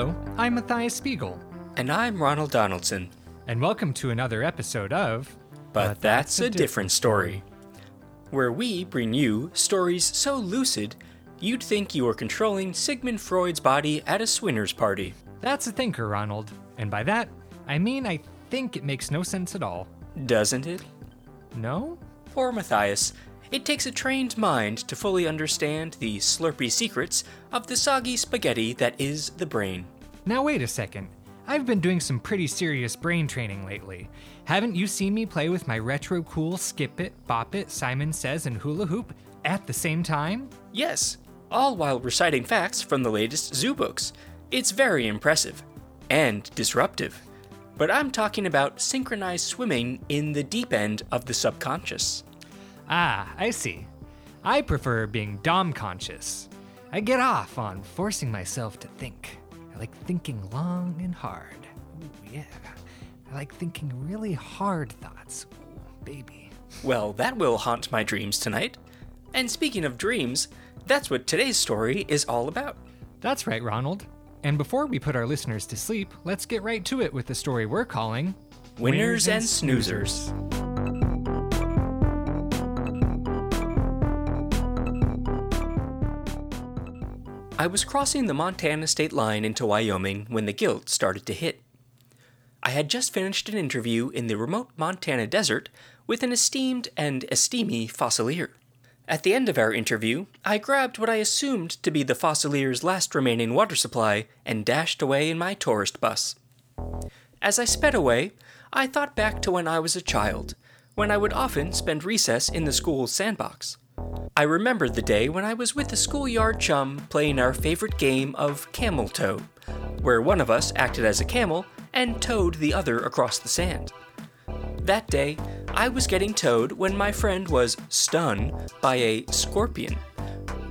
Hello, I'm Matthias Spiegel, And I'm Ronald Donaldson. and welcome to another episode of. But, that's, a, different story. Where we bring you stories so lucid you'd think you were controlling Sigmund Freud's body at a swinger's party. That's a thinker, Ronald. And by that, I mean I think it makes no sense at all. Doesn't it? No? Poor Matthias, it takes a trained mind to fully understand the slurpy secrets of the soggy spaghetti that is the brain. Now, wait a second. I've been doing some pretty serious brain training lately. Haven't you seen me play with my retro cool Skip It, Bop It, Simon Says, and Hula Hoop at the same time? Yes, all while reciting facts from the latest Zoobooks. It's very impressive and disruptive. But I'm talking about synchronized swimming in the deep end of the subconscious. Ah, I see. I prefer being Dom conscious. I get off on forcing myself to think. I like thinking long and hard. Ooh, yeah. I like thinking really hard thoughts. Ooh, baby. Well, that will haunt my dreams tonight. And speaking of dreams, that's what today's story is all about. That's right, Ronald. And before we put our listeners to sleep, let's get right to it with the story we're calling Winners and snoozers. I was crossing the Montana state line into Wyoming when the guilt started to hit. I had just finished an interview in the remote Montana desert with an esteemed and esteemy fossilier. At the end of our interview, I grabbed what I assumed to be the fossilier's last remaining water supply and dashed away in my tourist bus. As I sped away, I thought back to when I was a child, when I would often spend recess in the school's sandbox. I remember the day when I was with a schoolyard chum playing our favorite game of camel toe, where one of us acted as a camel and towed the other across the sand. That day, I was getting towed when my friend was stunned by a scorpion.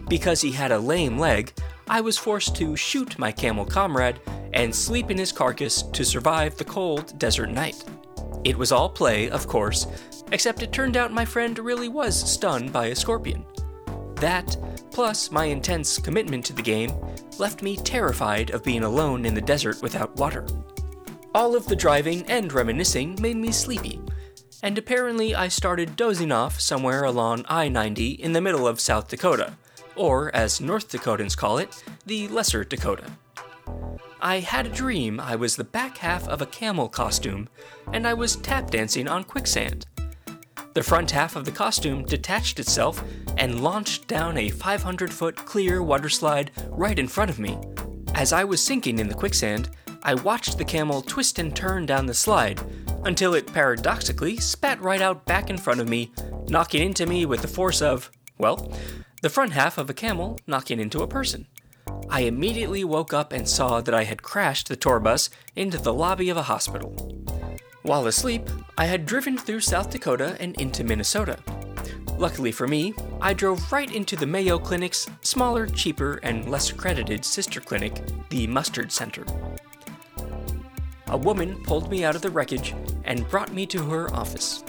Because he had a lame leg, I was forced to shoot my camel comrade and sleep in his carcass to survive the cold desert night. It was all play, of course, except it turned out my friend really was stunned by a scorpion. That, plus my intense commitment to the game, left me terrified of being alone in the desert without water. All of the driving and reminiscing made me sleepy, and apparently I started dozing off somewhere along I 90 in the middle of South Dakota, or as North Dakotans call it, the Lesser Dakota. I had a dream I was the back half of a camel costume, and I was tap dancing on quicksand. The front half of the costume detached itself and launched down a 500 foot clear water slide right in front of me. As I was sinking in the quicksand, I watched the camel twist and turn down the slide until it paradoxically spat right out back in front of me, knocking into me with the force of, well, the front half of a camel knocking into a person. I immediately woke up and saw that I had crashed the tour bus into the lobby of a hospital. While asleep, I had driven through South Dakota and into Minnesota. Luckily for me, I drove right into the Mayo Clinic's smaller, cheaper, and less accredited sister clinic, the Mustard Center. A woman pulled me out of the wreckage and brought me to her office.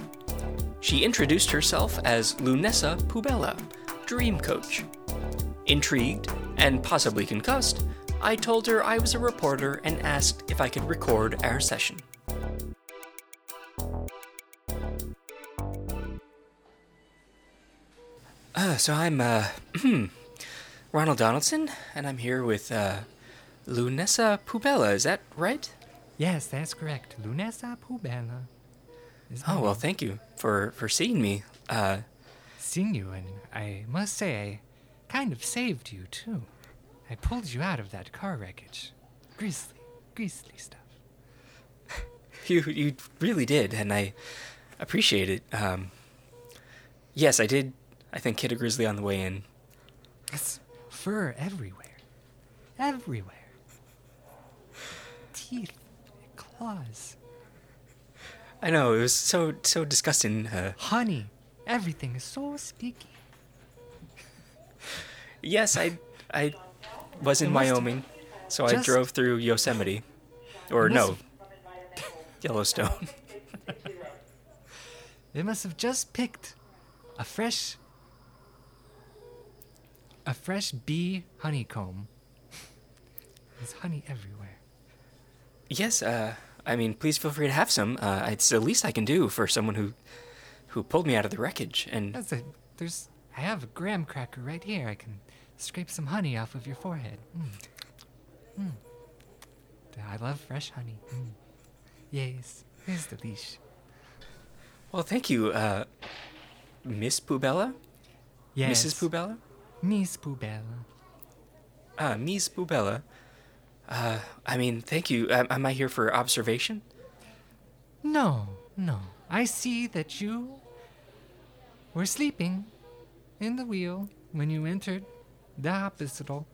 She introduced herself as Lunessa Pubella, dream coach. Intrigued and possibly concussed, I told her I was a reporter and asked if I could record our session. Uh, so I'm uh, Ronald Donaldson, and I'm here with uh, Lunessa Pubella. Is that right? Yes, that's correct. Lunessa Pubella. Is Oh well, name. thank you for for seeing me. Uh, Seen you, and I must say, I kind of saved you, too. I pulled you out of that car wreckage. Grisly, grisly stuff. you you really did, and I appreciate it. Um, yes, I did. I think hit a grizzly on the way in. It's fur everywhere. Everywhere. Teeth, claws, I know it was so so disgusting. Uh, honey. Everything is so sticky. yes, I I was in Wyoming, so I just- drove through Yosemite, or It no, must- Yellowstone. They must have just picked a fresh a fresh bee honeycomb There's honey everywhere. Yes, uh, I mean, please feel free to have some. Uh, it's the least I can do for someone who who pulled me out of the wreckage. And That's a, there's, I have a graham cracker right here. I can scrape some honey off of your forehead. Mm. Mm. I love fresh honey. Mm. Yes, here's the leash. well, thank you, uh, Miss Poobella, Yes. Mrs. Poobella, Miss Poobella. Ah, Miss Poobella. Uh, I mean, thank you. Am, am I here for observation? No, no. I see that you were sleeping in the wheel when you entered the hospital.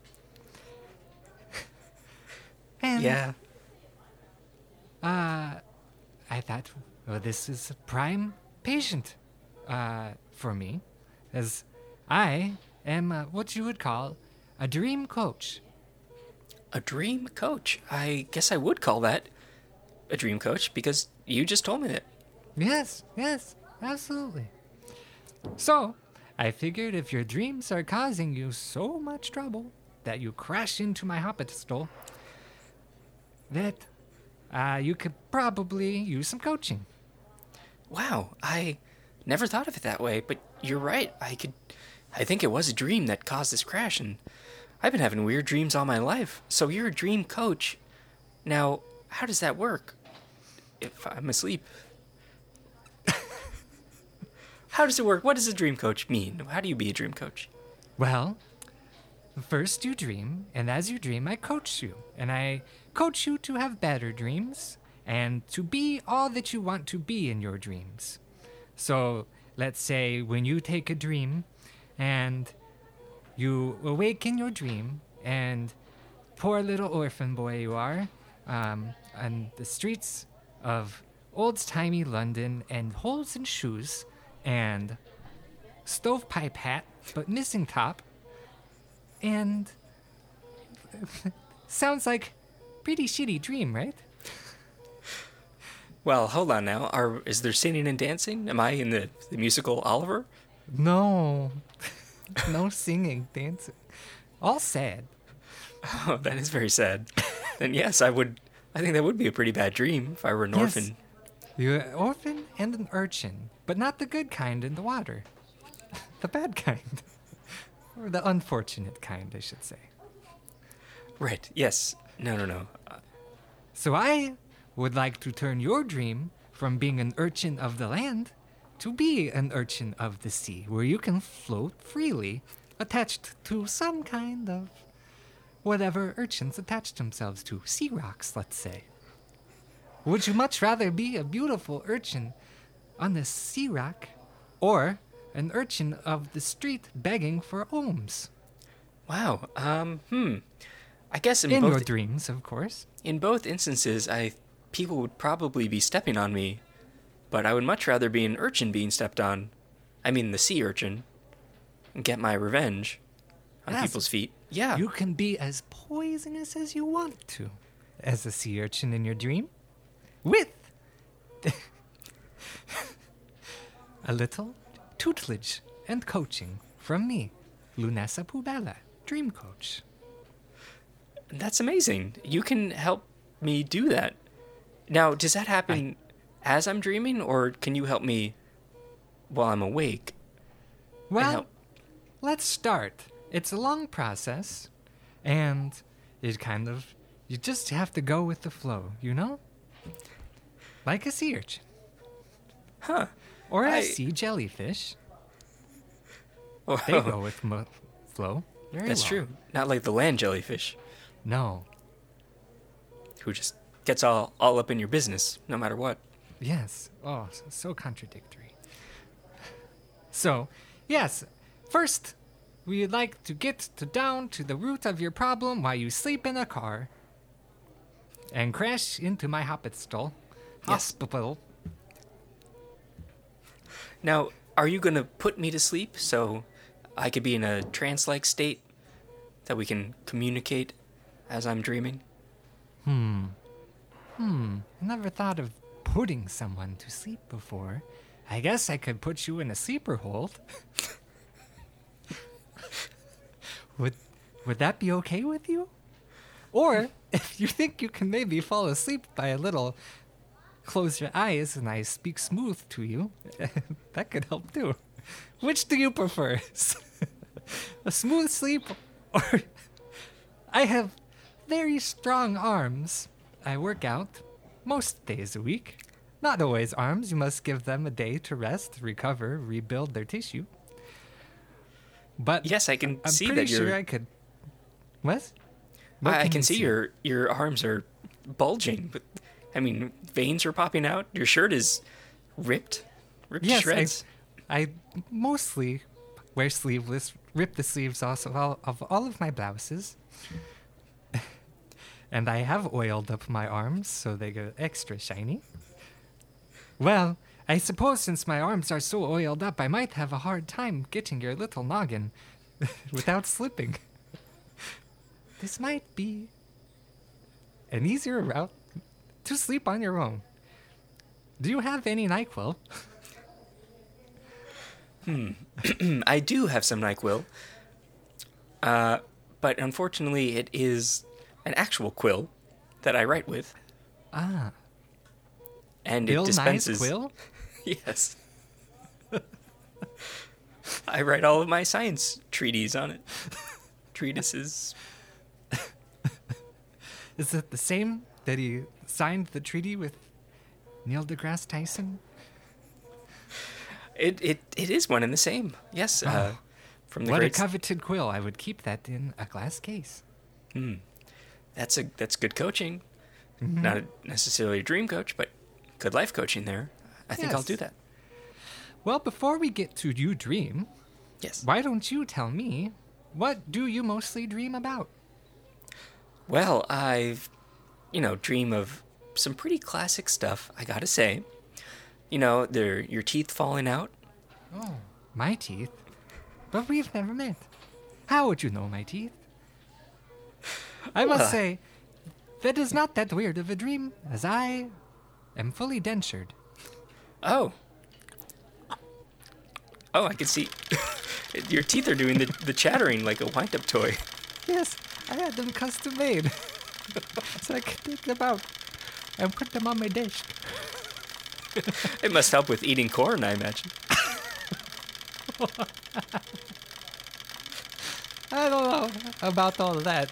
and Yeah. uh, I thought, well, this is a prime patient uh, for me, as I am uh, what you would call a dream coach. A dream coach. I guess I would call that a dream coach because you just told me that. Yes, yes, absolutely. So, I figured if your dreams are causing you so much trouble that you crash into my hospital, that uh, you could probably use some coaching. Wow, I never thought of it that way, but you're right. I could I think it was a dream that caused this crash and I've been having weird dreams all my life. So you're a dream coach. Now, how does that work? If I'm asleep. how does it work? What does a dream coach mean? How do you be a dream coach? Well, first you dream, and as you dream, I coach you. And I coach you to have better dreams and to be all that you want to be in your dreams. So, let's say when you take a dream and you awake in your dream, and poor little orphan boy you are, um, on the streets of old timey London, and holes in shoes, and stovepipe hat, but missing top. And sounds like pretty shitty dream, right? Well, hold on now. Are is there singing and dancing? Am I in the, the musical Oliver? No. no singing, dancing. All sad. Oh, that is very sad. then yes, I would I think that would be a pretty bad dream if I were an Yes. orphan. You're an orphan and an urchin, but not the good kind in the water. the bad kind. or the unfortunate kind, I should say. Right. Yes. No, no, no. So I would like to turn your dream from being an urchin of the land to be an urchin of the sea, where you can float freely, attached to some kind of whatever urchins attach themselves to. Sea rocks, let's say. Would you much rather be a beautiful urchin on the sea rock or an urchin of the street begging for alms? Wow. Um. Hmm. I guess in, In both your dreams, of course. in both instances, I people would probably be stepping on me, but I would much rather be an urchin being stepped on. I mean, the sea urchin, and get my revenge on Yes. people's feet. Yeah. You can be as poisonous as you want to as a sea urchin in your dream with a little tutelage and coaching from me, Lunessa Pubella, dream coach. That's amazing. You can help me do that. Now, does that happen as I'm dreaming, or can you help me while I'm awake? Well, let's start. It's a long process, and it kind of, you just have to go with the flow, you know? Like a sea urchin. Huh. Or a I- sea jellyfish. Oh, They go with mo- flow. Very That's well. true. Not like the land jellyfish, No. who just gets all, all up in your business, no matter what. Yes. Oh, so, contradictory. So, yes. First, we'd like to get to down to the root of your problem while you sleep in a car and crash into my hospital. Hospital. Now, are you going to put me to sleep so I could be in a trance like state that we can communicate as I'm dreaming? Hmm. Hmm. I never thought of putting someone to sleep before. I guess I could put you in a sleeper hold. would would that be okay with you? Or if you think you can maybe fall asleep by a little, close your eyes and I speak smooth to you, that could help too. Which do you prefer? a smooth sleep or I have very strong arms. I work out most days a week. Not always arms, you must give them a day to rest, recover, rebuild their tissue. But Yes, I can I'm see pretty that you're. sure I could. What? What I, I can you see, your your arms are bulging, but I mean veins are popping out. Your shirt is ripped, ripped to Yes, shreds. I, I mostly wear sleeveless. Rip the sleeves off of all, of all of my blouses. And I have oiled up my arms so they go extra shiny. Well, I suppose since my arms are so oiled up, I might have a hard time getting your little noggin without slipping. This might be an easier route to sleep on your own. Do you have any NyQuil? Hmm. I do have some Nyquil, uh, but unfortunately, it is an actual quill that I write with, Ah, and Bill it dispenses. Nye's quill? Yes. I write all of my science treaties on it. Treatises. Is it the same that he signed the treaty with Neil deGrasse Tyson? It it it is one and the same. Yes. Uh, from the Oh. what a coveted quill. I would keep that in a glass case. That's a that's good coaching. Mm-hmm. Not necessarily a dream coach, but good life coaching there. I think I'll do that. Well, before we get to you dream, Yes. why don't you tell me what do you mostly dream about? Well, I've, you know, dream of some pretty classic stuff. I gotta say, you know, they're your teeth falling out. Oh, my teeth. But we've never met. How would you know my teeth? I must Well, say, that is not that weird of a dream, as I am fully dentured. Oh. Oh, I can see. Your teeth are doing the, the chattering like a wind up toy. Yes, I had them custom made. so I could take them out and put them on my dish. It must help with eating corn, I imagine. I don't know about all of that.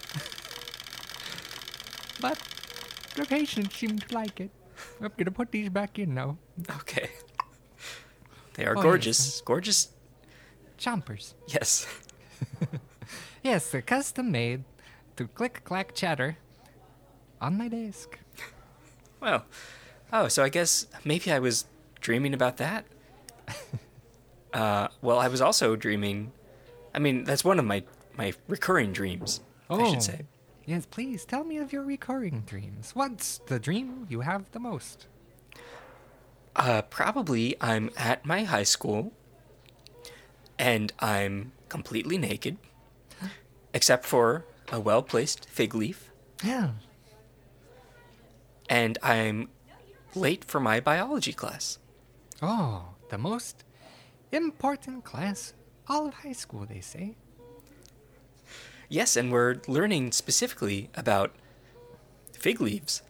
The patients seem to like it. I'm gonna put these back in now. Okay. They are Oh, yes. gorgeous. Gorgeous. Chompers. Yes. Yes, they're custom made to click clack chatter on my desk. Well. Oh, so I guess maybe I was dreaming about that. uh, well, I was also dreaming. I mean, that's one of my my recurring dreams. I Oh. should say. Yes, please tell me of your recurring dreams. What's the dream you have the most? Uh, probably I'm at my high school and I'm completely naked, except for a well placed fig leaf, Yeah. and I'm late for my biology class. Oh, the most important class all of high school, they say. Yes, and we're learning specifically about fig leaves.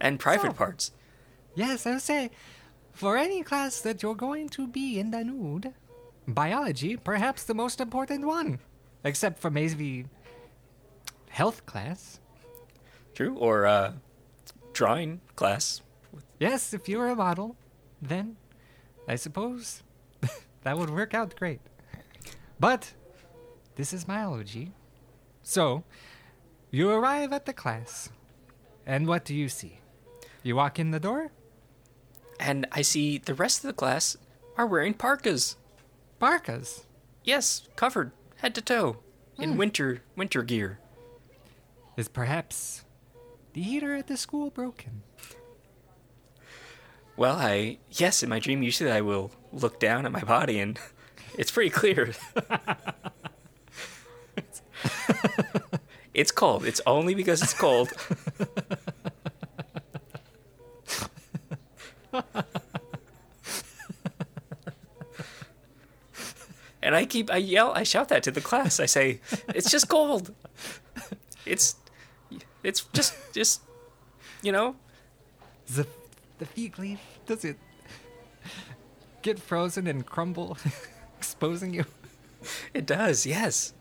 And private So- parts. Yes, I would say, for any class that you're going to be in the nude, biology, perhaps the most important one. Except for maybe health class. True? Or uh, drawing class. Yes, if you're a model, then I suppose that would work out great. But this is my biology. So, you arrive at the class, and what do you see? You walk in the door? And I see the rest of the class are wearing parkas. Parkas? Yes, covered head to toe in hmm. winter winter gear. Is perhaps the heater at the school broken? Well, I yes, in my dream usually I will look down at my body and it's pretty clear. it's cold. It's only because it's cold. And I keep, I yell, I shout that to the class. I say, it's just cold. It's, it's just, just, you know, The, the fig leaf, does it get frozen and crumble, exposing you? it does, yes.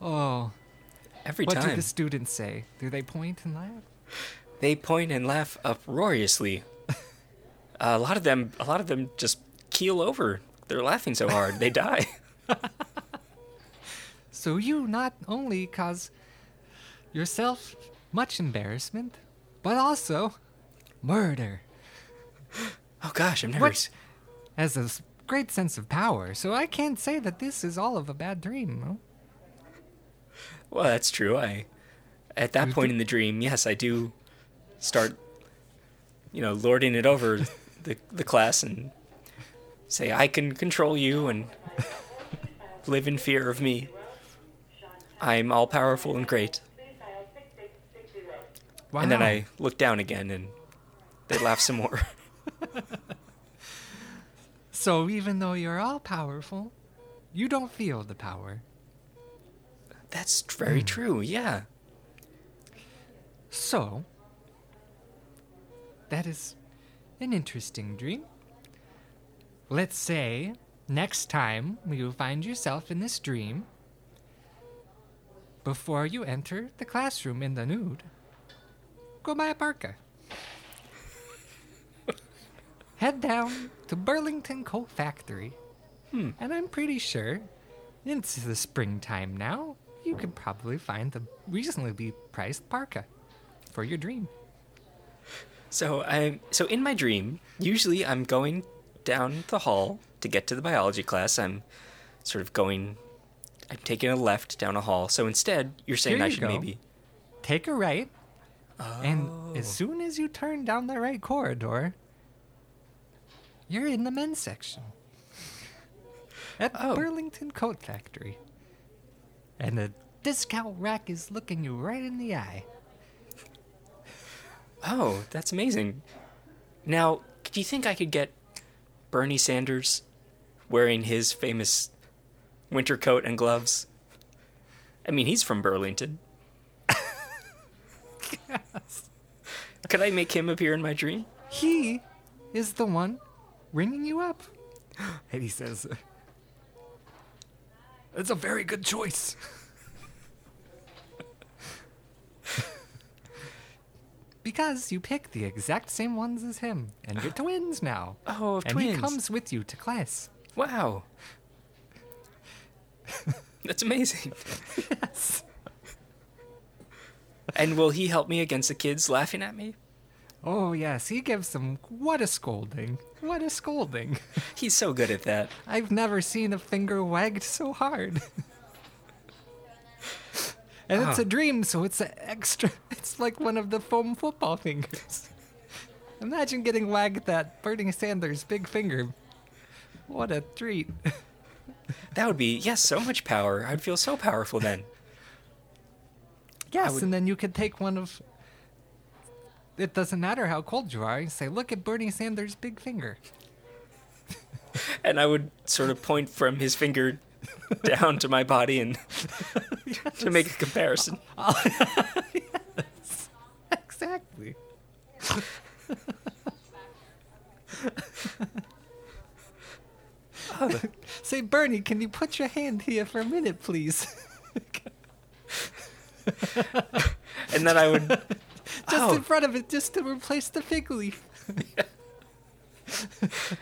Oh, Every what do the students say? Do they point and laugh? They point and laugh uproariously. a lot of them, a lot of them just keel over. They're laughing so hard, they die. So you not only cause yourself much embarrassment, but also murder. Oh gosh, I'm nervous. What? s- Has a great sense of power, so I can't say that this is all of a bad dream. No? Well, that's true. I, at that point in the dream, yes, I do start, you know, lording it over the the class and say I can control you and live in fear of me. I'm all powerful and great. Wow. And then I look down again and they laugh some more. So even though you're all powerful, you don't feel the power. That's very hmm. true. Yeah. So, that is an interesting dream. Let's say next time you find yourself in this dream, before you enter the classroom in the nude, go buy a parka. Head down to Burlington Coat Factory, Hmm. and I'm pretty sure it's the springtime now. You could probably find a reasonably priced parka for your dream. So I so in my dream, usually I'm going down the hall to get to the biology class. I'm sort of going I'm taking a left down a hall. So instead, you're saying I should go. maybe Take a right, and Oh. as soon as you turn down the right corridor, you're in the men's section at Oh. Burlington Coat Factory. And the discount rack is looking you right in the eye. Oh, that's amazing. Now, do you think I could get Bernie Sanders wearing his famous winter coat and gloves? I mean, he's from Burlington. yes. Could I make him appear in my dream? He is the one ringing you up. And he says, It's a very good choice. because you pick the exact same ones as him, and you're twins now. Oh, of and twins. he comes with you to class. Wow. That's amazing. Yes. And will he help me against the kids laughing at me? Oh, yes, he gives them what a scolding. What a scolding. He's so good at that. I've never seen a finger wagged so hard. and it's Oh. a dream, so it's an extra. It's like one of the foam football fingers. Imagine getting wagged that Bernie Sanders' big finger. What a treat. That would be, yes, so much power. I'd feel so powerful then. Yes, would- and then you could take one of. It doesn't matter how cold you are. You say, "Look at Bernie Sanders' big finger." And I would sort of point from his finger down to my body and to make a comparison. yes, Exactly. Say, Bernie, can you put your hand here for a minute, please? And then I would just Oh. in front of it, just to replace the fig leaf.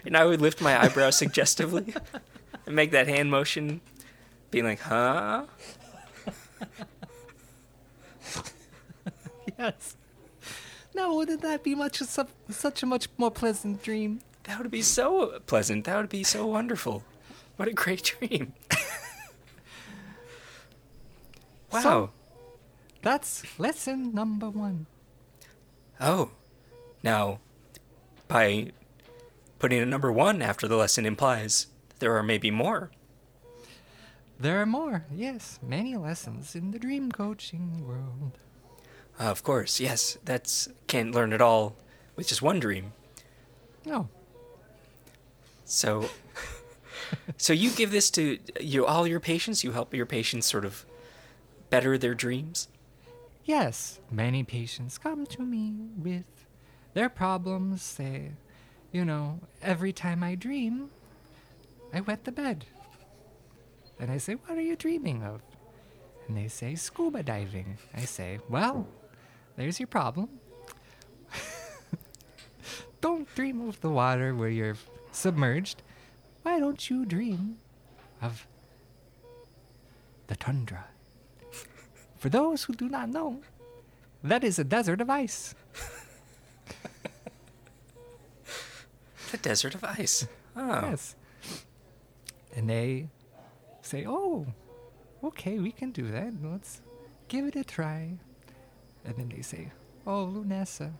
and I would lift my eyebrows suggestively and make that hand motion being like, "Huh?" Yes. Now, wouldn't that be much su- such a much more pleasant dream? That would be so pleasant. That would be so wonderful. What a great dream. wow. So- That's lesson number one. Oh. Now, by putting a number one after the lesson implies there are maybe more. There are more, yes, many lessons in the dream coaching world. Uh, of course, yes. That's can't learn it all with just one dream. No. So, so you give this to you all your patients. You help your patients sort of better their dreams. Yes, many patients come to me with their problems. Say, you know, every time I dream, I wet the bed. And I say, What are you dreaming of? And they say, Scuba diving. I say, Well, there's your problem. don't dream of the water where you're submerged. Why don't you dream of the tundra? For those who do not know, that is a desert of ice. The desert of ice. Oh. Yes. And they say, Oh, okay, we can do that. Let's give it a try. And then they say, Oh, Lunessa,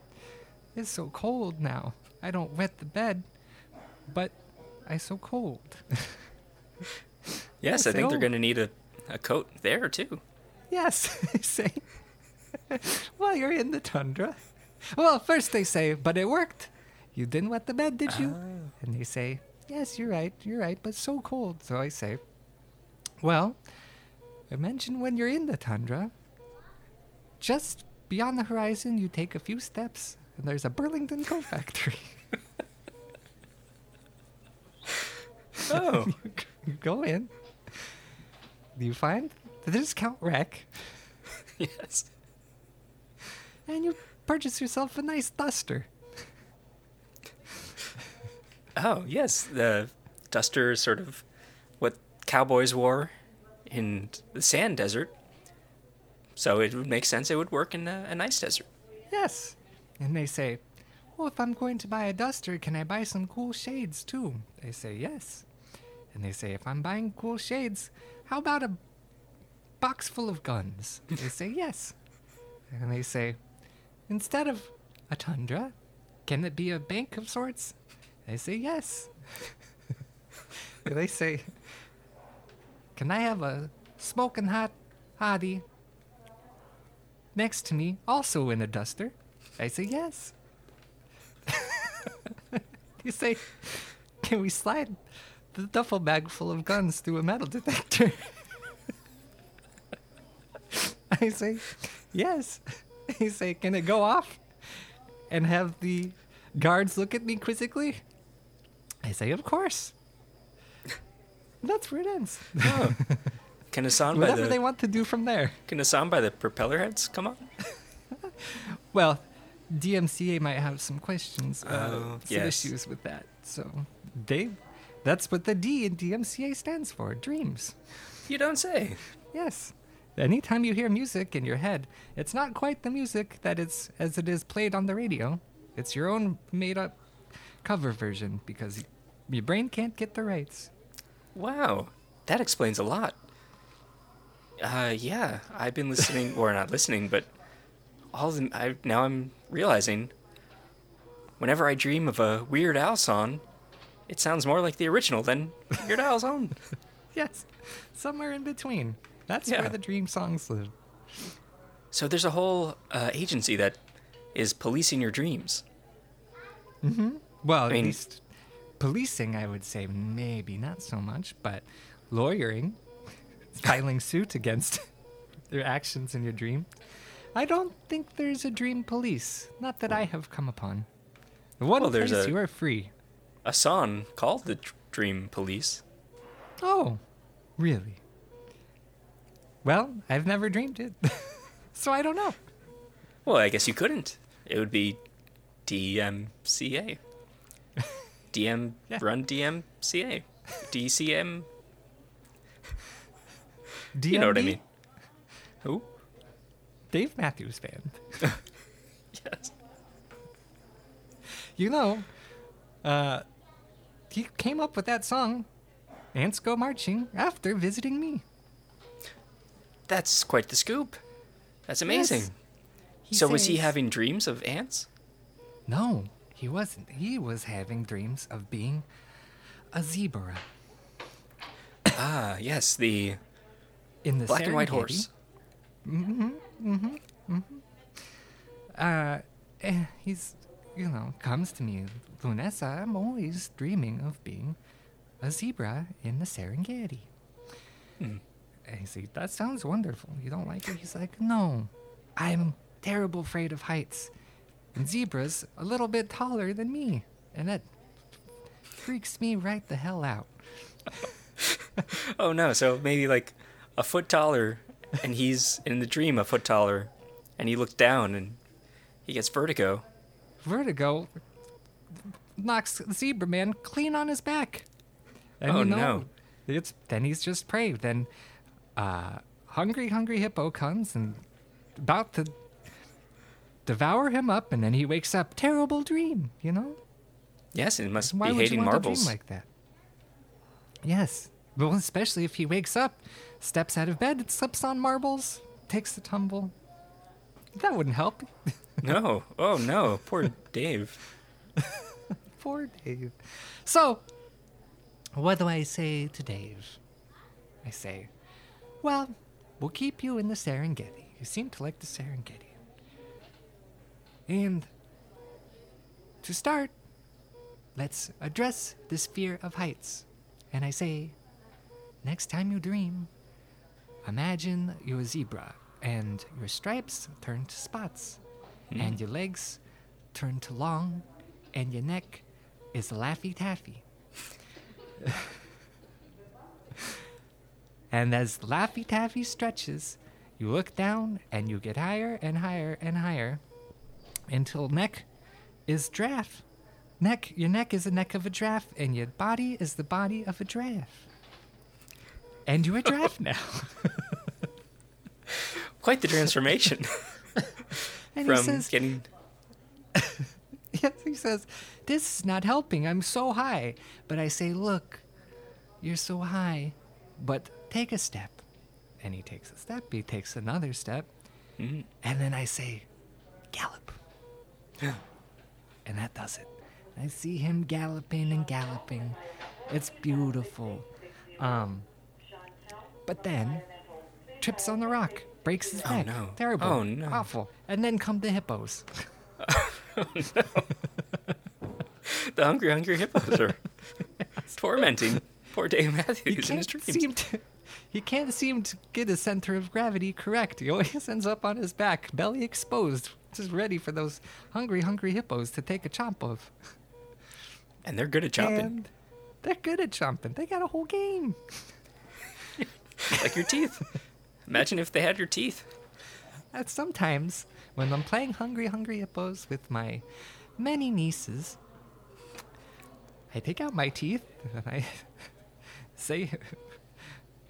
it's so cold now. I don't wet the bed, but I so cold. Yes, I I think they're "Oh." going to need a, a coat there too. Yes, they say. well, you're in the tundra. Well, first they say, but it worked. You didn't wet the bed, did you? Ah. And they say, yes, you're right, you're right, but so cold. So I say, well, imagine when you're in the tundra, just beyond the horizon, you take a few steps, and there's a Burlington coat factory. Oh. you go in, Do you find the discount rack, yes. and you purchase yourself a nice duster. Oh, yes. The duster is sort of what cowboys wore in the sand desert. So it would make sense it would work in a, a nice desert. Yes. And they say, Well, if I'm going to buy a duster, can I buy some cool shades too? They say, Yes. And they say, If I'm buying cool shades, how about a box full of guns? They say, Yes. And they say, Instead of a tundra, can it be a bank of sorts? They say, Yes. They say, Can I have a smoking hot hottie next to me, also in a duster? I say yes. you say, can we slide the duffel bag full of guns through a metal detector? I say, yes. You say, can it go off and have the guards look at me quizzically? I say, of course. That's where it ends. Oh. Can a sound by Whatever the they want to do from there. can a sound by the Propellerheads come on? Well, DMCA might have some questions, uh, Oh, some yes. issues with that. So they, that's what the D in DMCA stands for, dreams. You don't say. Yes. Anytime you hear music in your head, it's not quite the music that it's as it is played on the radio. It's your own made-up cover version because your brain can't get the rights. Wow, that explains a lot. Uh, yeah, I've been listening, or not listening, but all the I now I'm realizing. Whenever I dream of a Weird Al song, it sounds more like the original than Weird Al's own. Yes, somewhere in between. That's Yeah. where the dream songs live. So there's a whole uh, agency that is policing your dreams. Well, I at least policing, I would say, maybe not so much, but lawyering, filing suit against their actions in your dream. I don't think there's a dream police. Not that I have come upon. The one Well, there's place a- you are free. A song called the Dream Police. Oh, really? Well, I've never dreamed it, so I don't know. Well, I guess you couldn't. It would be DMCA. DM Yeah. run DMCA. DCM. DMB, You know what I mean. Who? Dave Matthews Band. Yes. You know, uh, he came up with that song, Ants Go Marching, after visiting me. That's quite the scoop. That's amazing. Yes. So was he having dreams of ants? No, he wasn't. He was having dreams of being a zebra ah, yes, the in the black and white Serengeti. horse. Uh, eh, he's, you know, comes to me, Lunessa, I'm always dreaming of being a zebra in the Serengeti. And he's like, that sounds wonderful. You don't like it? He's like, no, I'm terrible afraid of heights. And zebras a little bit taller than me. And that freaks me right the hell out. Oh no, so maybe like a foot taller, and he's in the dream a foot taller, and he looks down and he gets vertigo. Vertigo knocks the Zebra Man clean on his back. And Oh, you know, no. It's then he's just prey. Then uh hungry, hungry hippo comes and about to devour him up and then he wakes up. Terrible dream, you know? Yes, and he must Why be hating marbles. like that? Yes. Well, especially if he wakes up, steps out of bed, slips on marbles, takes a tumble. That wouldn't help. no, oh no, poor Dave. Poor Dave. So, what do I say to Dave? I say, well, we'll keep you in the Serengeti. You seem to like the Serengeti. And to start, let's address this fear of heights. And I say, next time you dream, imagine you're a zebra and your stripes turn to spots, hmm? and your legs turn to long, and your neck is Laffy Taffy. and as Laffy Taffy stretches, you look down and you get higher and higher and higher until neck is giraffe. Neck, your neck is the neck of a giraffe, and your body is the body of a giraffe. And you're a giraffe now. Quite the transformation And from he says, getting. Yes, he says, This is not helping. I'm so high. But I say, Look, you're so high, but take a step. And he takes a step, he takes another step. Mhm. And then I say, Gallop. and that does it. I see him galloping and galloping. It's beautiful. Um, but then trips on the rock, breaks his Oh, no. Terrible. Oh, no. Awful. And then come the hippos. The hungry, hungry hippos are tormenting poor Dave Matthews in his dreams. seem to he can't seem to get his center of gravity correct. He always ends up on his back, belly exposed, just ready for those hungry, hungry hippos to take a chomp of. And they're good at chopping, And they're good at chomping. They got a whole game. like your teeth. Imagine if they had your teeth. And sometimes when I'm playing Hungry Hungry Hippos with my many nieces, I take out my teeth and I say,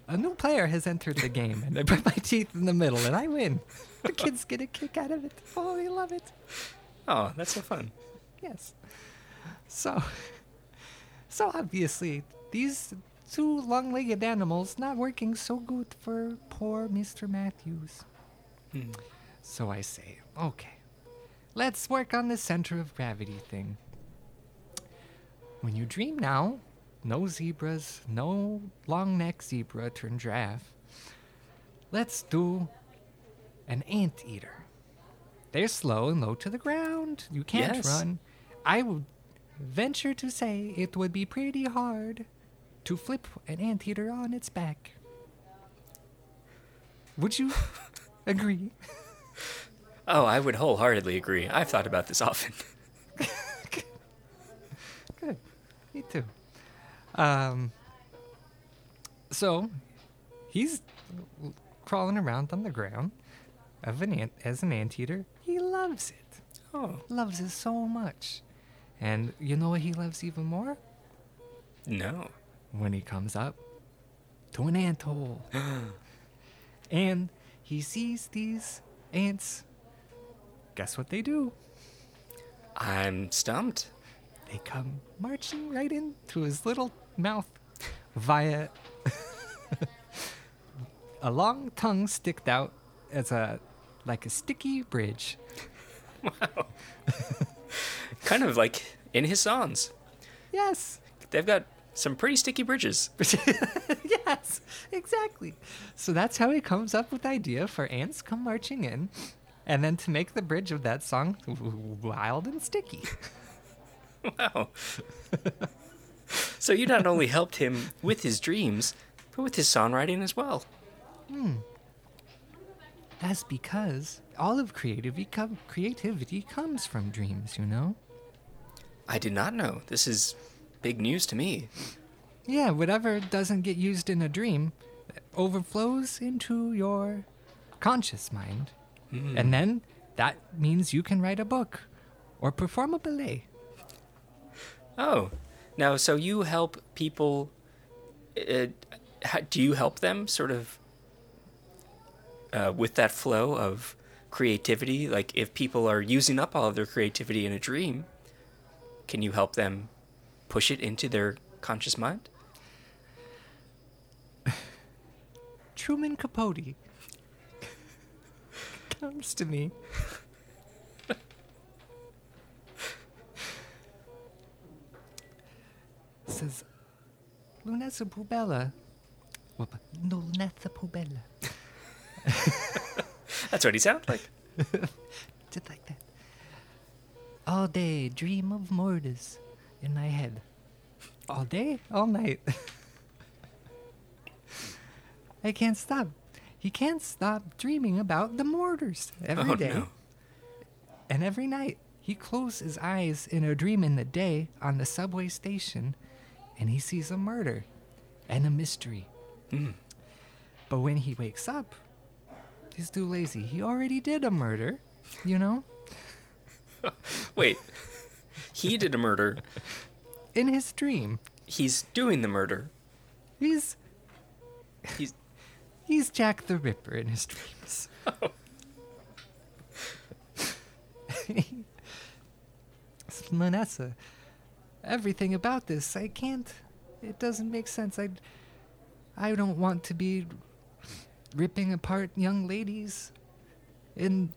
A new player has entered the game, and I put my teeth in the middle and I win. The kids get a kick out of it. Oh, they love it. Oh, that's so fun. Yes. So, so obviously, these two long legged animals not working so good for poor Mr. Matthews. Hmm. So I say, okay, let's work on the center of gravity thing. When you dream now, no zebras, no long neck zebra turned giraffe. Let's do an ant eater. They're slow and low to the ground. You can't Yes. run. I would venture to say it would be pretty hard to flip an anteater on its back. Would you agree? Oh, I would wholeheartedly agree. I've thought about this often. Good. Me too. Um, so he's crawling around on the ground of an ant as an anteater. He loves it. Oh, Loves it so much. And you know what he loves even more? no. When he comes up to an ant hole. and he sees these ants. Guess what they do? I'm stumped. They come marching right into his little mouth via a long tongue sticked out as a like a sticky bridge. Wow. kind of like in his songs. Yes. They've got some pretty sticky bridges. yes, exactly. So that's how he comes up with the idea for ants come marching in and then to make the bridge of that song wild and sticky. Wow. So you not only helped him with his dreams, but with his songwriting as well. Hmm. That's because all of creativity, com- creativity comes from dreams, you know? I did not know. This is big news to me. Yeah, whatever doesn't get used in a dream overflows into your conscious mind. And then that means you can write a book or perform a ballet. Oh, now so you help people? Uh, do you help them sort of uh, with that flow of creativity? Like if people are using up all of their creativity in a dream, can you help them push it into their conscious mind? Truman Capote comes to me. Says, Lunessa Pubella. Well, no, Lunessa Pubella. That's what he sounds like. Just like that. All day, dream of murders in my head. All day, all night. I can't stop. He can't stop dreaming about the mortars every oh day no. and every night. He closes his eyes in a dream in the day on the subway station and he sees a murder and a mystery. Mm. But when he wakes up, he's too lazy. He already did a murder, you know, Wait. He did a murder. in his dream. He's doing the murder. He's He's he's Jack the Ripper in his dreams. Manessa, everything about this, I can't. It doesn't make sense. I, I don't want to be ripping apart young ladies in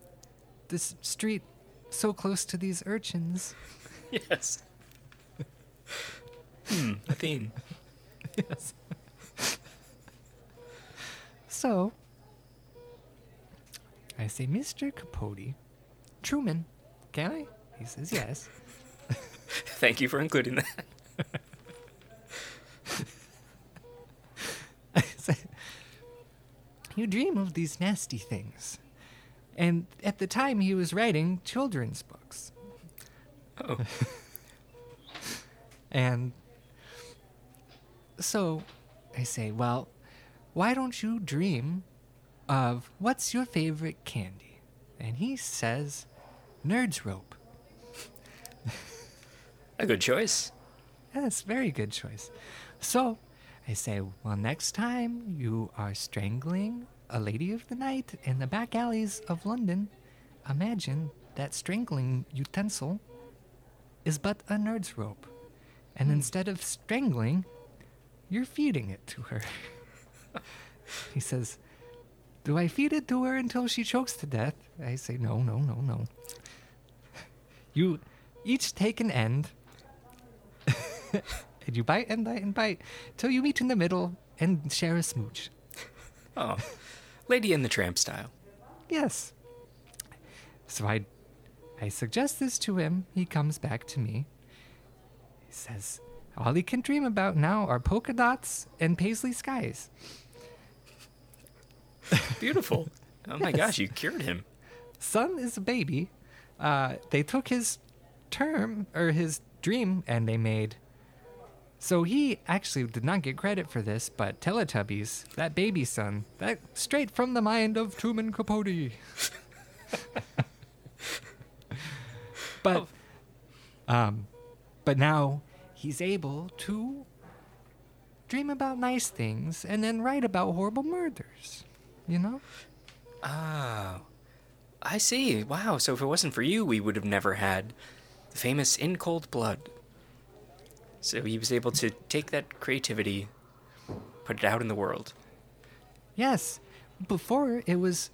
this street so close to these urchins. yes. hmm. Athene. Yes. so, I say, Mr. Capote, Truman, can I? He says, yes. Thank you for including that. I say, you dream of these nasty things. And at the time, he was writing children's books. Oh. And so I say, well, why don't you dream of what's your favorite candy? And he says, Nerd's Rope. A good choice. Yes, very good choice. So I say, well, next time you are strangling a lady of the night in the back alleys of London, imagine that strangling utensil is but a nerd's rope. And hmm. instead of strangling, you're feeding it to her. he says, Do I feed it to her until she chokes to death? I say, No, no, no, no. You each take an end, and you bite and bite and bite till you meet in the middle and share a smooch. Oh. Lady and the Tramp style. Yes. So I, I suggest this to him. He comes back to me. He says, all he can dream about now are polka dots and paisley skies. Beautiful. Oh my gosh, you cured him. Sun is a baby. Uh, they took his term or his dream and they made. So he actually did not get credit for this, but Teletubbies, that baby sun, that straight from the mind of Truman Capote. but, um, but now he's able to dream about nice things and then write about horrible murders. You know? Oh. I see. Wow. So if it wasn't for you, we would have never had the famous In Cold Blood. So he was able to take that creativity, put it out in the world. Yes. Before it was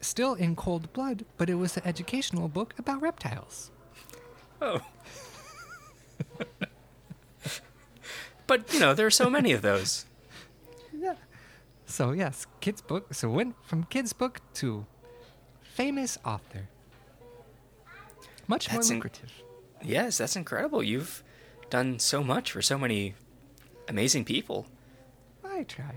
still in cold blood, but it was an educational book about reptiles. Oh. but, you know, there are so many of those. Yeah. So yes, kids book. So went from kids book to famous author. Much That's more in- lucrative. Yes, that's incredible. You've done so much for so many amazing people. I try.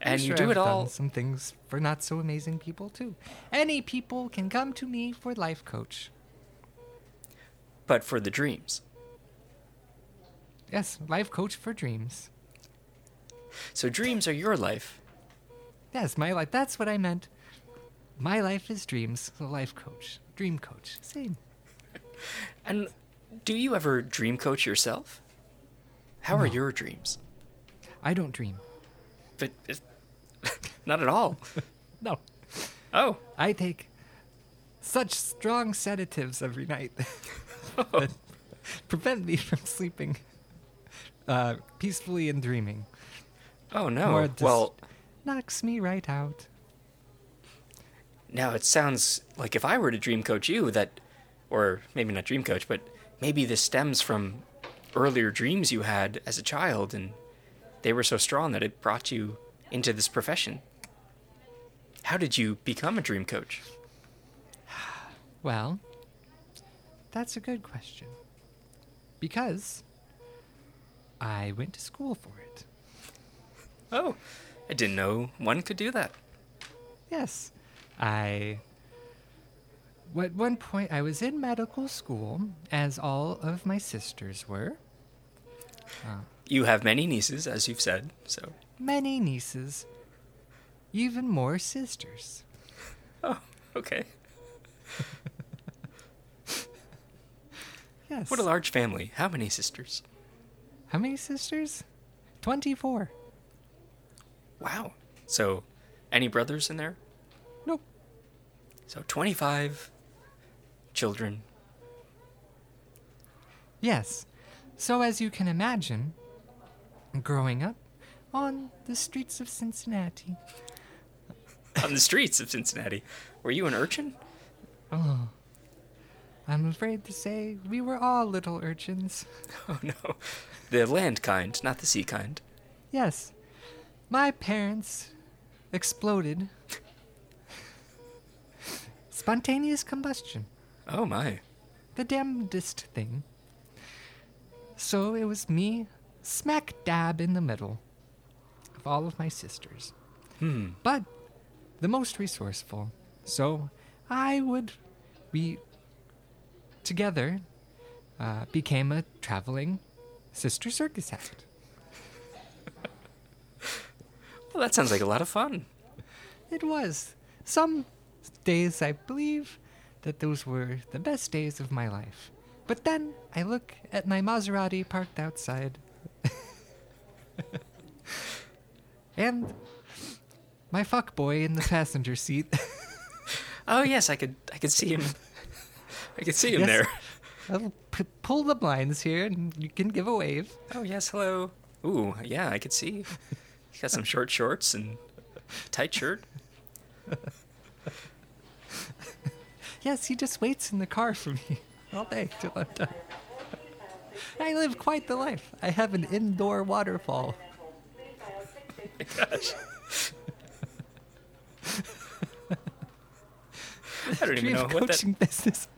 And I'm you sure do I've it all. Done some things for not so amazing people too. Any people can come to me for life coach. but for the dreams. Yes, life coach for dreams. So dreams are your life. Yes, my life. That's what I meant. My life is dreams. So life coach, dream coach, same. And do you ever dream coach yourself? How are your dreams? I don't dream. But not at all. No, Oh, I take such strong sedatives every night that prevent me from sleeping uh, peacefully and dreaming. oh no. Well, knocks me right out. now it sounds like if I were to dream coach you, that, or maybe not dream coach, but maybe this stems from earlier dreams you had as a child, and they were so strong that it brought you into this profession. How did you become a dream coach? Well, that's a good question. Because I went to school for it. Oh, I didn't know one could do that. Yes. I. At one point, I was in medical school, as all of my sisters were. Uh, you have many nieces, as you've said, so. Many nieces, even more sisters. Oh, okay. Yes. What a large family. How many sisters? How many sisters? 24. Wow. So, any brothers in there? Nope. So, 25 children. Yes. So, as you can imagine, growing up on the streets of Cincinnati, on the streets of Cincinnati. Were you an urchin? oh, I'm afraid to say we were all little urchins. Oh no. The land kind, not the sea kind. Yes. My parents exploded. Spontaneous combustion. Oh my. The damnedest thing. So it was me, smack dab in the middle of all of my sisters. Hmm. But the most resourceful. So I would, we together uh, became a traveling sister circus act. Well, that sounds like a lot of fun. It was. Some days I believe that those were the best days of my life. But then I look at my Maserati parked outside. and my fuck boy in the passenger seat. Oh yes, I could I could see him. I could see him Yes. there. I'll p- pull the blinds here and you can give a wave. Oh yes, hello. Ooh, yeah, I could see. He's got some short shorts and tight shirt. Yes, he just waits in the car for me all day till I'm done. I live quite the life. I have an indoor waterfall. Gosh. I don't even know what that. coaching business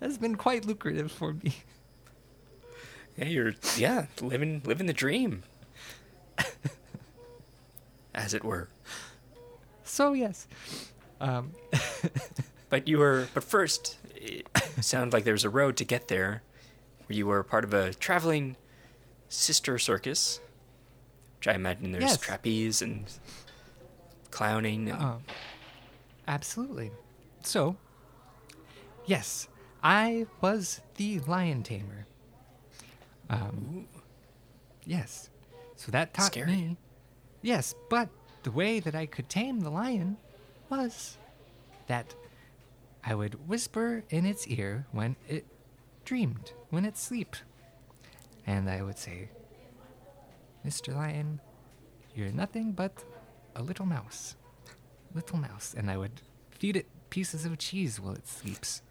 has been quite lucrative for me. Yeah, you're yeah living living the dream, as it were. So yes, um, But you were, but first, it sounded like there was a road to get there, where you were part of a traveling sister circus, which I imagine there's Yes. trapeze and clowning. And, um, absolutely. So, yes, I was the lion tamer. Um, yes, so that taught Scary. me. Yes, but the way that I could tame the lion was that I would whisper in its ear when it dreamed, when it sleep, and I would say, "Mr. Lion, you're nothing but a little mouse, little mouse," and I would feed it pieces of cheese while it sleeps.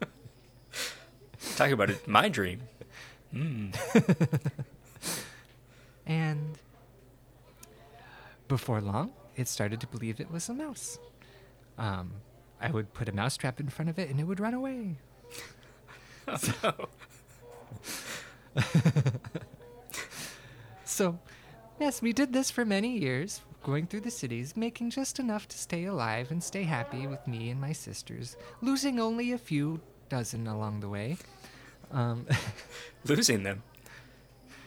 Talk about it, my dream. Mm. And before long, it started to believe it was a mouse. Um, I would put a mouse trap in front of it and it would run away. No. So, yes, we did this for many years, going through the cities, making just enough to stay alive and stay happy with me and my sisters, losing only a few dozen along the way. Um, Losing them.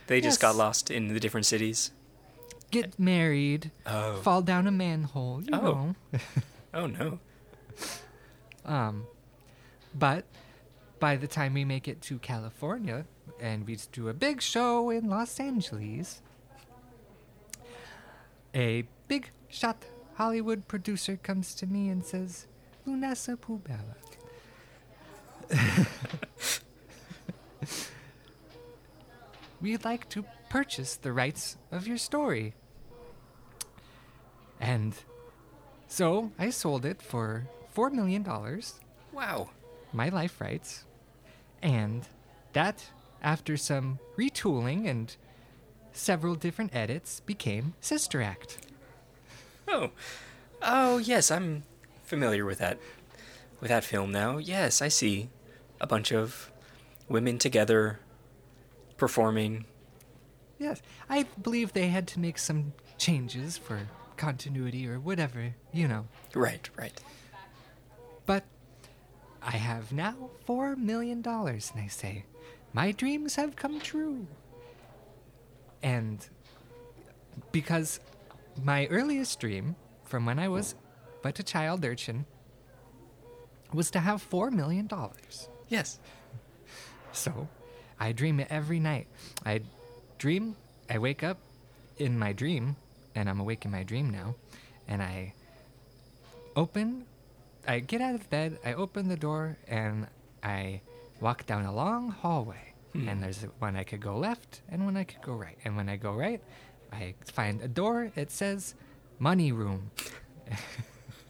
They just got lost in the different cities. get married, Oh. fall down a manhole, you Oh. know. Oh no. Um, but by the time we make it to California and we do a big show in Los Angeles, a big shot Hollywood producer comes to me and says, Lunasa Pubella. We'd like to purchase the rights of your story. And so I sold it for $4 million, Wow. my life rights. And that, after some retooling and several different edits, became Sister Act. Oh. Oh yes, I'm familiar with that. With that film now. Yes, I see a bunch of women together performing. Yes, I believe they had to make some changes for continuity or whatever, you know. Right, right. But I have now $4 million, and I say, my dreams have come true. And because my earliest dream, from when I was but a child urchin, was to have $4 million. Yes. So I dream it every night. I dream, I wake up in my dream, and I'm awake in my dream now, and I open, I get out of bed, I open the door, and I walk down a long hallway. Hmm. And there's one I could go left and one I could go right. And when I go right, I find a door. It says money room.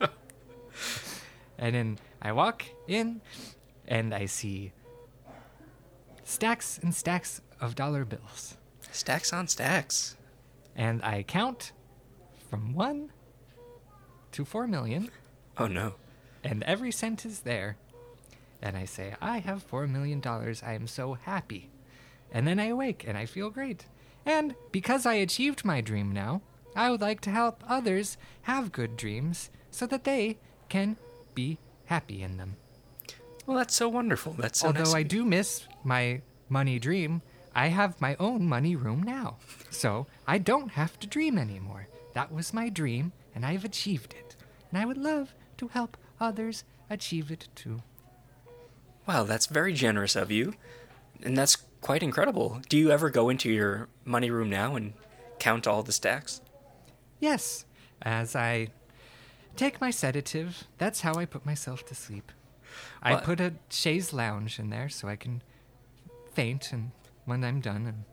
and then I walk in and I see stacks and stacks of dollar bills. Stacks on stacks. And I count from one to four million. Oh no. And every cent is there. And I say, I have four million dollars. I am so happy. And then I awake and I feel great. And because I achieved my dream now, I would like to help others have good dreams so that they can be happy in them. Well, that's so wonderful. That's so Although nice. I do miss my money dream, I have my own money room now. So I don't have to dream anymore. That was my dream, and I've achieved it. And I would love to help others achieve it too. Wow, that's very generous of you. And that's quite incredible. Do you ever go into your money room now and count all the stacks? Yes, as I take my sedative, that's how I put myself to sleep. I put a chaise lounge in there so I can faint and when I'm done and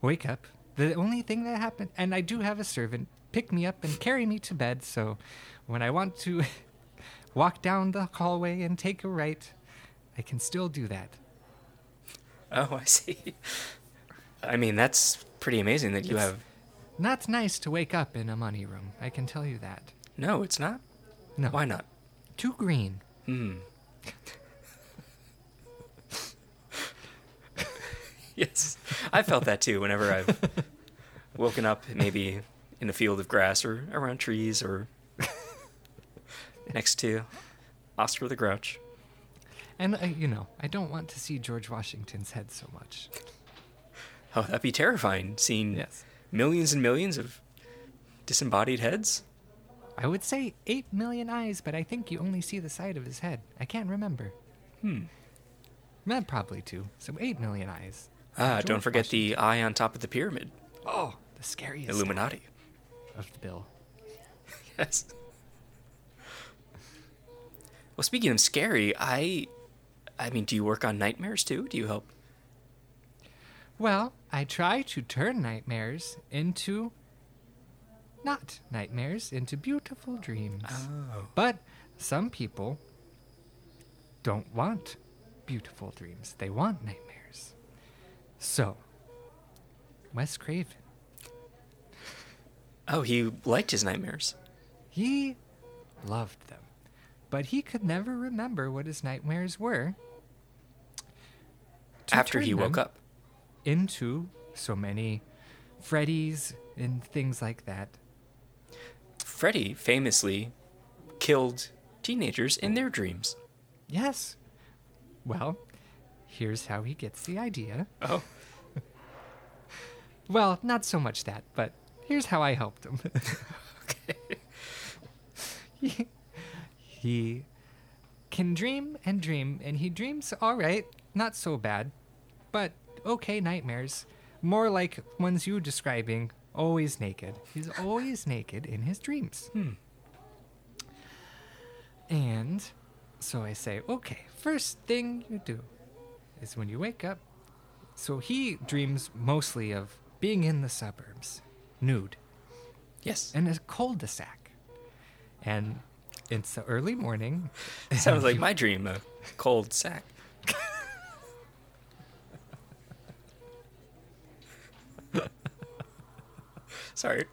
wake up. The only thing that happened, and I do have a servant pick me up and carry me to bed, so when I want to walk down the hallway and take a right, I can still do that. Oh, I see. I mean, that's pretty amazing that you It's- have. Not nice to wake up in a money room, I can tell you that. No, it's not. No. Why not? Too green. Hmm. yes, I felt that too whenever I've woken up, maybe in a field of grass or around trees or next to Oscar the Grouch. And, uh, you know, I don't want to see George Washington's head so much. Oh, that'd be terrifying, seeing Yes. millions and millions of disembodied heads. I would say 8 million eyes, but I think you only see the side of his head. I can't remember. Hmm. Well, probably two. So 8 million eyes. Ah, George don't forget Washington. the eye on top of the pyramid. Oh, the scariest Illuminati. of the bill. Yes. Well, speaking of scary, I, I mean, do you work on nightmares too? Do you help? Well, I try to turn nightmares into not nightmares, into beautiful dreams. Oh. But some people don't want beautiful dreams. They want nightmares. So, Wes Craven, Oh, he liked his nightmares. he loved them. But he could never remember what his nightmares were. After he woke up. Into so many Freddy's and things like that. Freddy famously killed teenagers in their dreams. Yes. Well, here's how he gets the idea. Oh. Well, not so much that, but here's how I helped him. okay. He, can dream and dream, and he dreams all right, not so bad, but okay nightmares. More like ones you describing, always naked. He's always naked in his dreams. Hmm. And so I say, okay, first thing you do is when you wake up. So he dreams mostly of being in the suburbs, nude, Yes. in a cul-de-sac. And it's the early morning. Sounds like my dream, a cold sack. Sorry.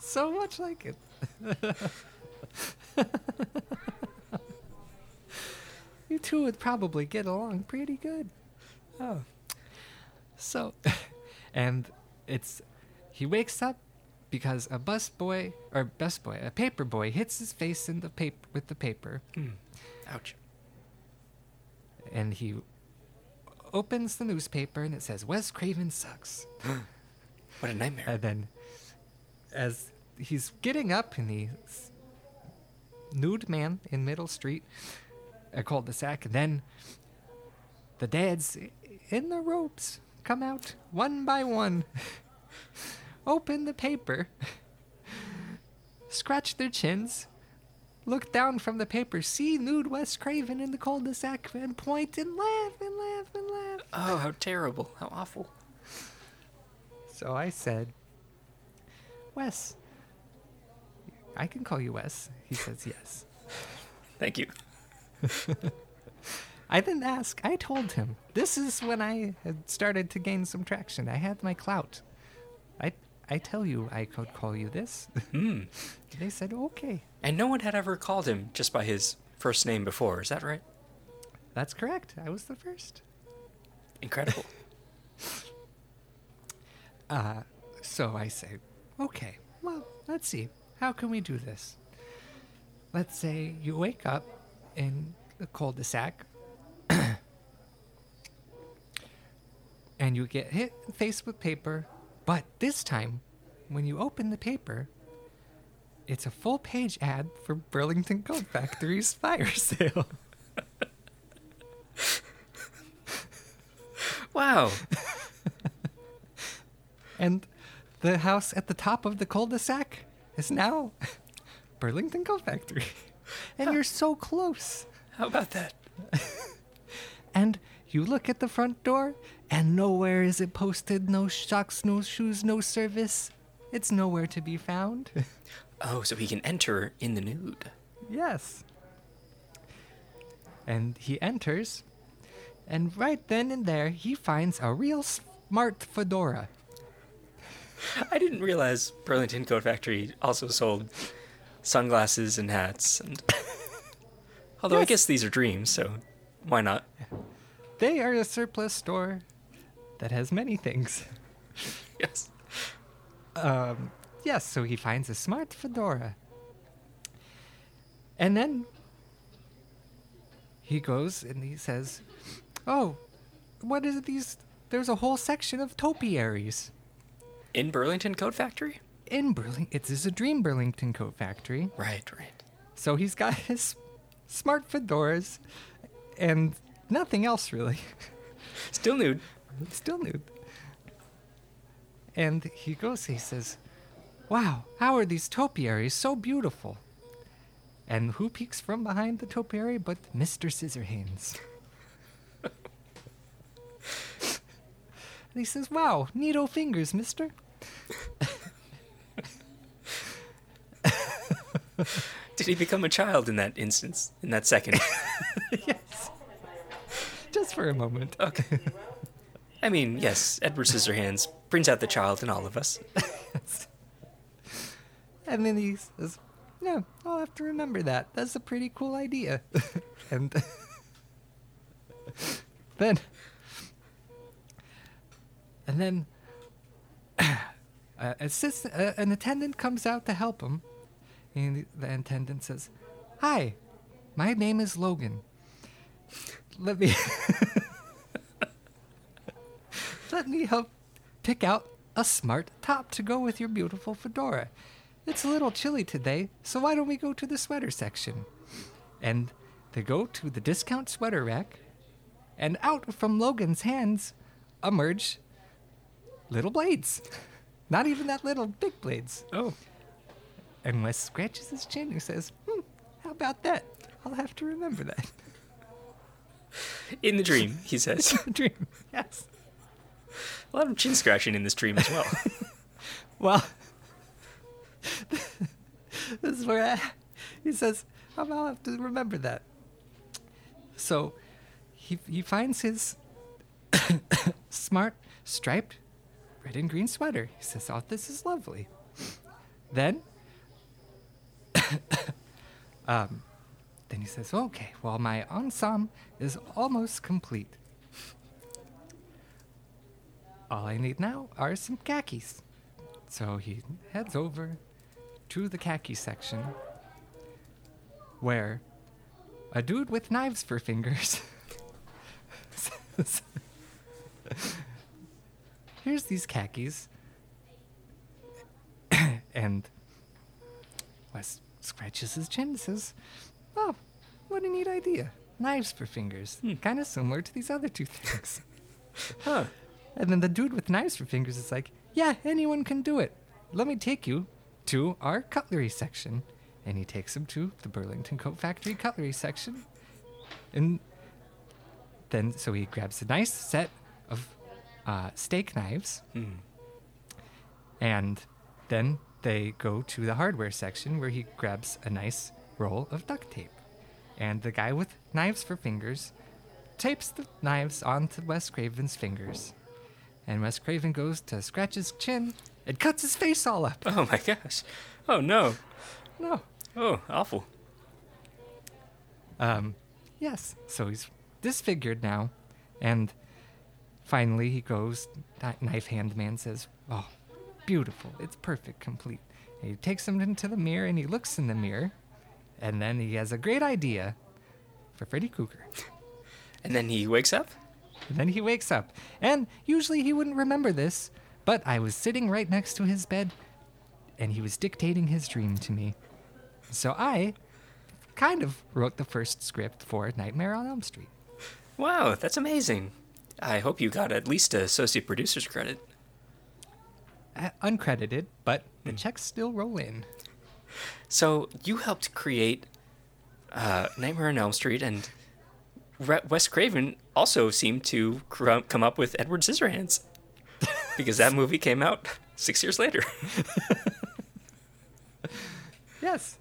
so much like it. you two would probably get along pretty good. Oh. So, and it's he wakes up because a bus boy or bus boy, a paper boy, hits his face in the paper with the paper, Hmm. Ouch. and he opens the newspaper and it says Wes Craven sucks. What a nightmare. And then, as he's getting up, and the nude man in Middle Street, a cul-de-sac, and then the dads in the ropes come out one by one, open the paper, scratch their chins, look down from the paper, see nude Wes Craven in the cul-de-sac, and point and laugh and laugh and laugh. oh, how terrible. How awful. So I said, Wes. I can call you Wes. He says yes. Thank you. I didn't ask. I told him. This is when I had started to gain some traction. I had my clout. I I tell you I could call you this. Hmm. they said okay. And no one had ever called him just by his first name before. Is that right? That's correct. I was the first. Incredible. Uh, so I say, okay, well, let's see. How can we do this? Let's say you wake up in the cul-de-sac and you get hit in the face with paper, but this time, when you open the paper, it's a full page ad for Burlington Coat Factory's fire sale. wow. And the house at the top of the cul-de-sac is now Burlington Coat Factory. And you're so close. How about that? And you look at the front door, and nowhere is it posted no socks, no shoes, no service. It's nowhere to be found. Oh, so he can enter in the nude. yes. And he enters, and right then and there, he finds a real smart fedora. I didn't realize Burlington Coat Factory also sold sunglasses and hats. And although I guess these are dreams, so why not? They are a surplus store that has many things. Yes. Um, yes, so he finds a smart fedora. And then he goes and he says, Oh, what is it these? There's a whole section of topiaries In Burlington Coat Factory? in Burlington. It is a dream Burlington coat factory. Right, right. So he's got his smart fedoras and nothing else really. Still nude. Still nude. And he goes, he says, Wow, how are these topiaries so beautiful? And who peeks from behind the topiary but Mr. Scissorhands? and he says, Wow, neato fingers, mister. Did he become a child in that instance? In that second? yes. Just for a moment. Okay. I mean, yes, Edward Scissorhands brings out the child in all of us. And then he says, Yeah, I'll have to remember that. That's a pretty cool idea. and then, and then uh, assist, uh, an attendant comes out to help him. And the attendant says, Hi, my name is Logan. Let me. Let me help pick out a smart top to go with your beautiful fedora. It's a little chilly today, so why don't we go to the sweater section? And they go to the discount sweater rack, and out from Logan's hands emerge little blades. Not even that little, big blades. Oh. And Wes scratches his chin and says, hmm, how about that? I'll have to remember that. In the dream, he says. Dream. Yes. A lot of chin scratching in this dream as well. Well, this is where I, he says, I'll have to remember that. So he, he finds his smart striped red and green sweater. He says, Oh, this is lovely. Then, um, then he says, Okay, well, my ensemble is almost complete. All I need now are some khakis. So he heads over to the khaki section where a dude with knives for fingers says, Here's these khakis. and Wes scratches his chin and says, Oh, what a neat idea. Knives for fingers. Hmm. Kind of similar to these other two things. Huh. And then the dude with knives for fingers is like, Yeah, anyone can do it. Let me take you to our cutlery section. And he takes him to the Burlington Coat Factory cutlery section. And then, so he grabs a nice set of uh, steak knives. And then they go to the hardware section where he grabs a nice roll of duct tape. And the guy with knives for fingers tapes the knives onto Wes Craven's fingers. And Wes Craven goes to scratch his chin and cuts his face all up. Oh my gosh. Oh no. No. Oh, awful. Um, yes. So he's disfigured now. And finally he goes, Kni- Knife Hand Man says, Oh, beautiful. It's perfect, complete. And he takes him into the mirror and he looks in the mirror. And then he has a great idea for Freddy Krueger. And then he wakes up? Then he wakes up. And usually he wouldn't remember this, but I was sitting right next to his bed and he was dictating his dream to me. So I kind of wrote the first script for Nightmare on Elm Street. Wow, that's amazing. I hope you got at least a associate producer's credit. Uh, uncredited, but the checks still roll in. So you helped create uh, Nightmare on Elm Street, and Wes Craven also seemed to cr- come up with Edward Scissorhands because that movie came out six years later. Yes.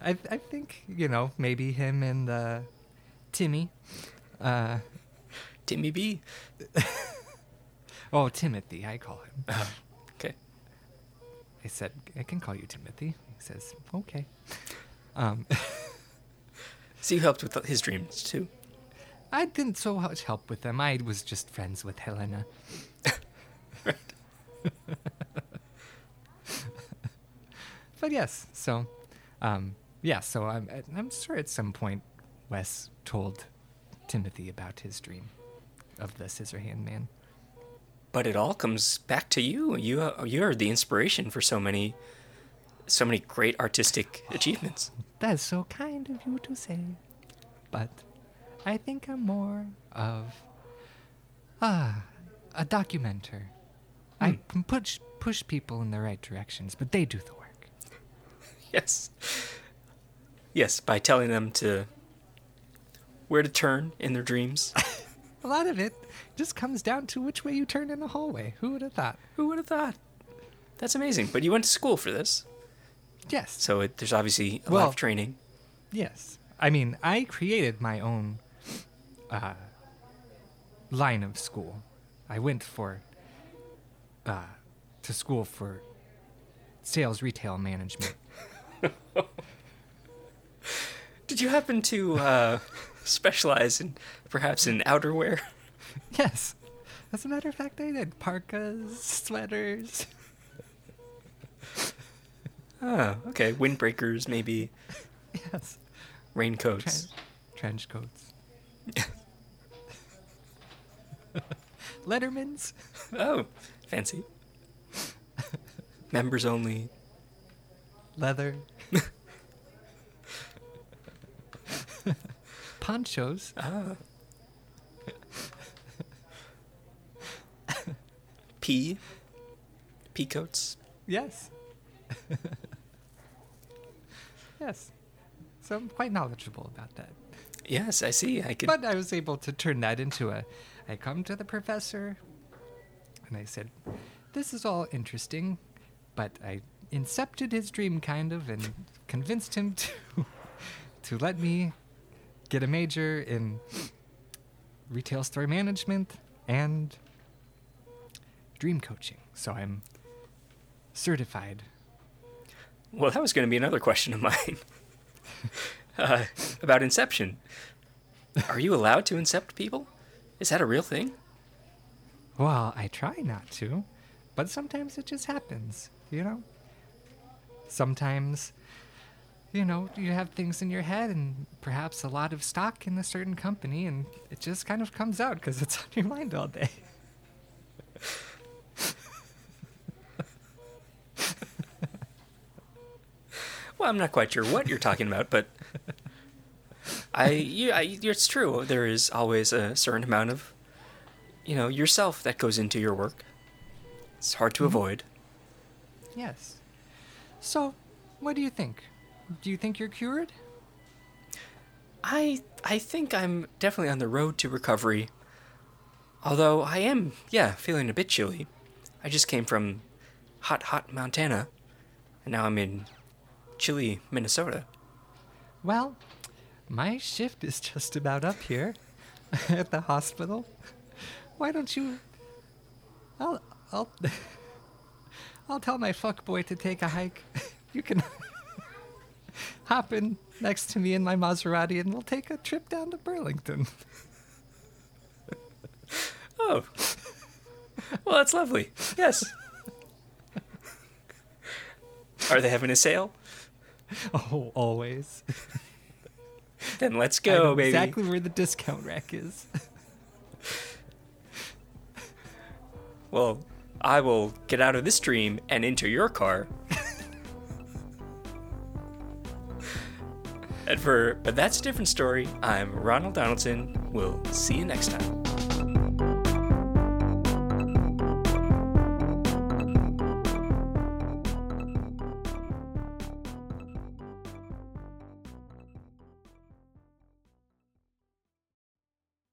I, I think, you know, maybe him and uh, Timmy. Uh, Timmy B. oh, Timothy, I call him. Okay. I said, I can call you Timothy. He says, okay. Um, So you helped with his dreams too. I didn't so much help with them. I was just friends with Helena. but yes, so, um, yeah, so I'm, I'm sure at some point Wes told Timothy about his dream of the Scissorhand Man. But it all comes back to you. You are, you are the inspiration for so many, so many great artistic achievements. That is so kind of you to say. But I think I'm more of ah a documenter. I can push push people in the right directions, but they do the work. Yes. Yes, by telling them to where to turn in their dreams. A lot of it just comes down to which way you turn in a hallway. Who would have thought? Who would have thought? That's amazing. But you went to school for this, Yes. so it, there's obviously a lot of training. Yes. I mean, I created my own uh, line of school. I went for uh, to school for sales retail management. Did you happen to uh, specialize in perhaps in outerwear? yes. As a matter of fact, I did parkas, sweaters. Oh, okay. Windbreakers, maybe. Yes. Raincoats. Trench coats. Letterman's. Oh, fancy. Members only. Leather. Ponchos. Ah. Pea. Pea coats. Yes. yes. So I'm quite knowledgeable about that. Yes, I see. I could. But I was able to turn that into a. I come to the professor, and I said, "This is all interesting," but I incepted his dream kind of and convinced him to to let me get a major in retail store management and dream coaching. So I'm certified. Well, that was going to be another question of mine. uh, about Inception. Are you allowed to incept people? Is that a real thing? Well, I try not to, but sometimes it just happens, you know? Sometimes, you know, you have things in your head and perhaps a lot of stock in a certain company, and it just kind of comes out because it's on your mind all day. Well, I'm not quite sure what you're talking about, but I, you, I, it's true. There is always a certain amount of, you know, yourself that goes into your work. It's hard to mm-hmm. avoid. Yes. So, what do you think? Do you think you're cured? I, I think I'm definitely on the road to recovery. Although I am, yeah, feeling a bit chilly. I just came from hot, hot Montana, and now I'm in chilly Minnesota. Well, my shift is just about up here at the hospital. Why don't you? I'll I'll I'll tell my fuck boy to take a hike. You can hop in next to me in my Maserati, and we'll take a trip down to Burlington. Oh. Well, that's lovely. Yes. Are they having a sale? Oh, always. Then let's go, baby. Exactly where the discount rack is. Well, I will get out of this dream and into your car. and for But That's a Different Story, I'm Ronald Donaldson. We'll see you next time.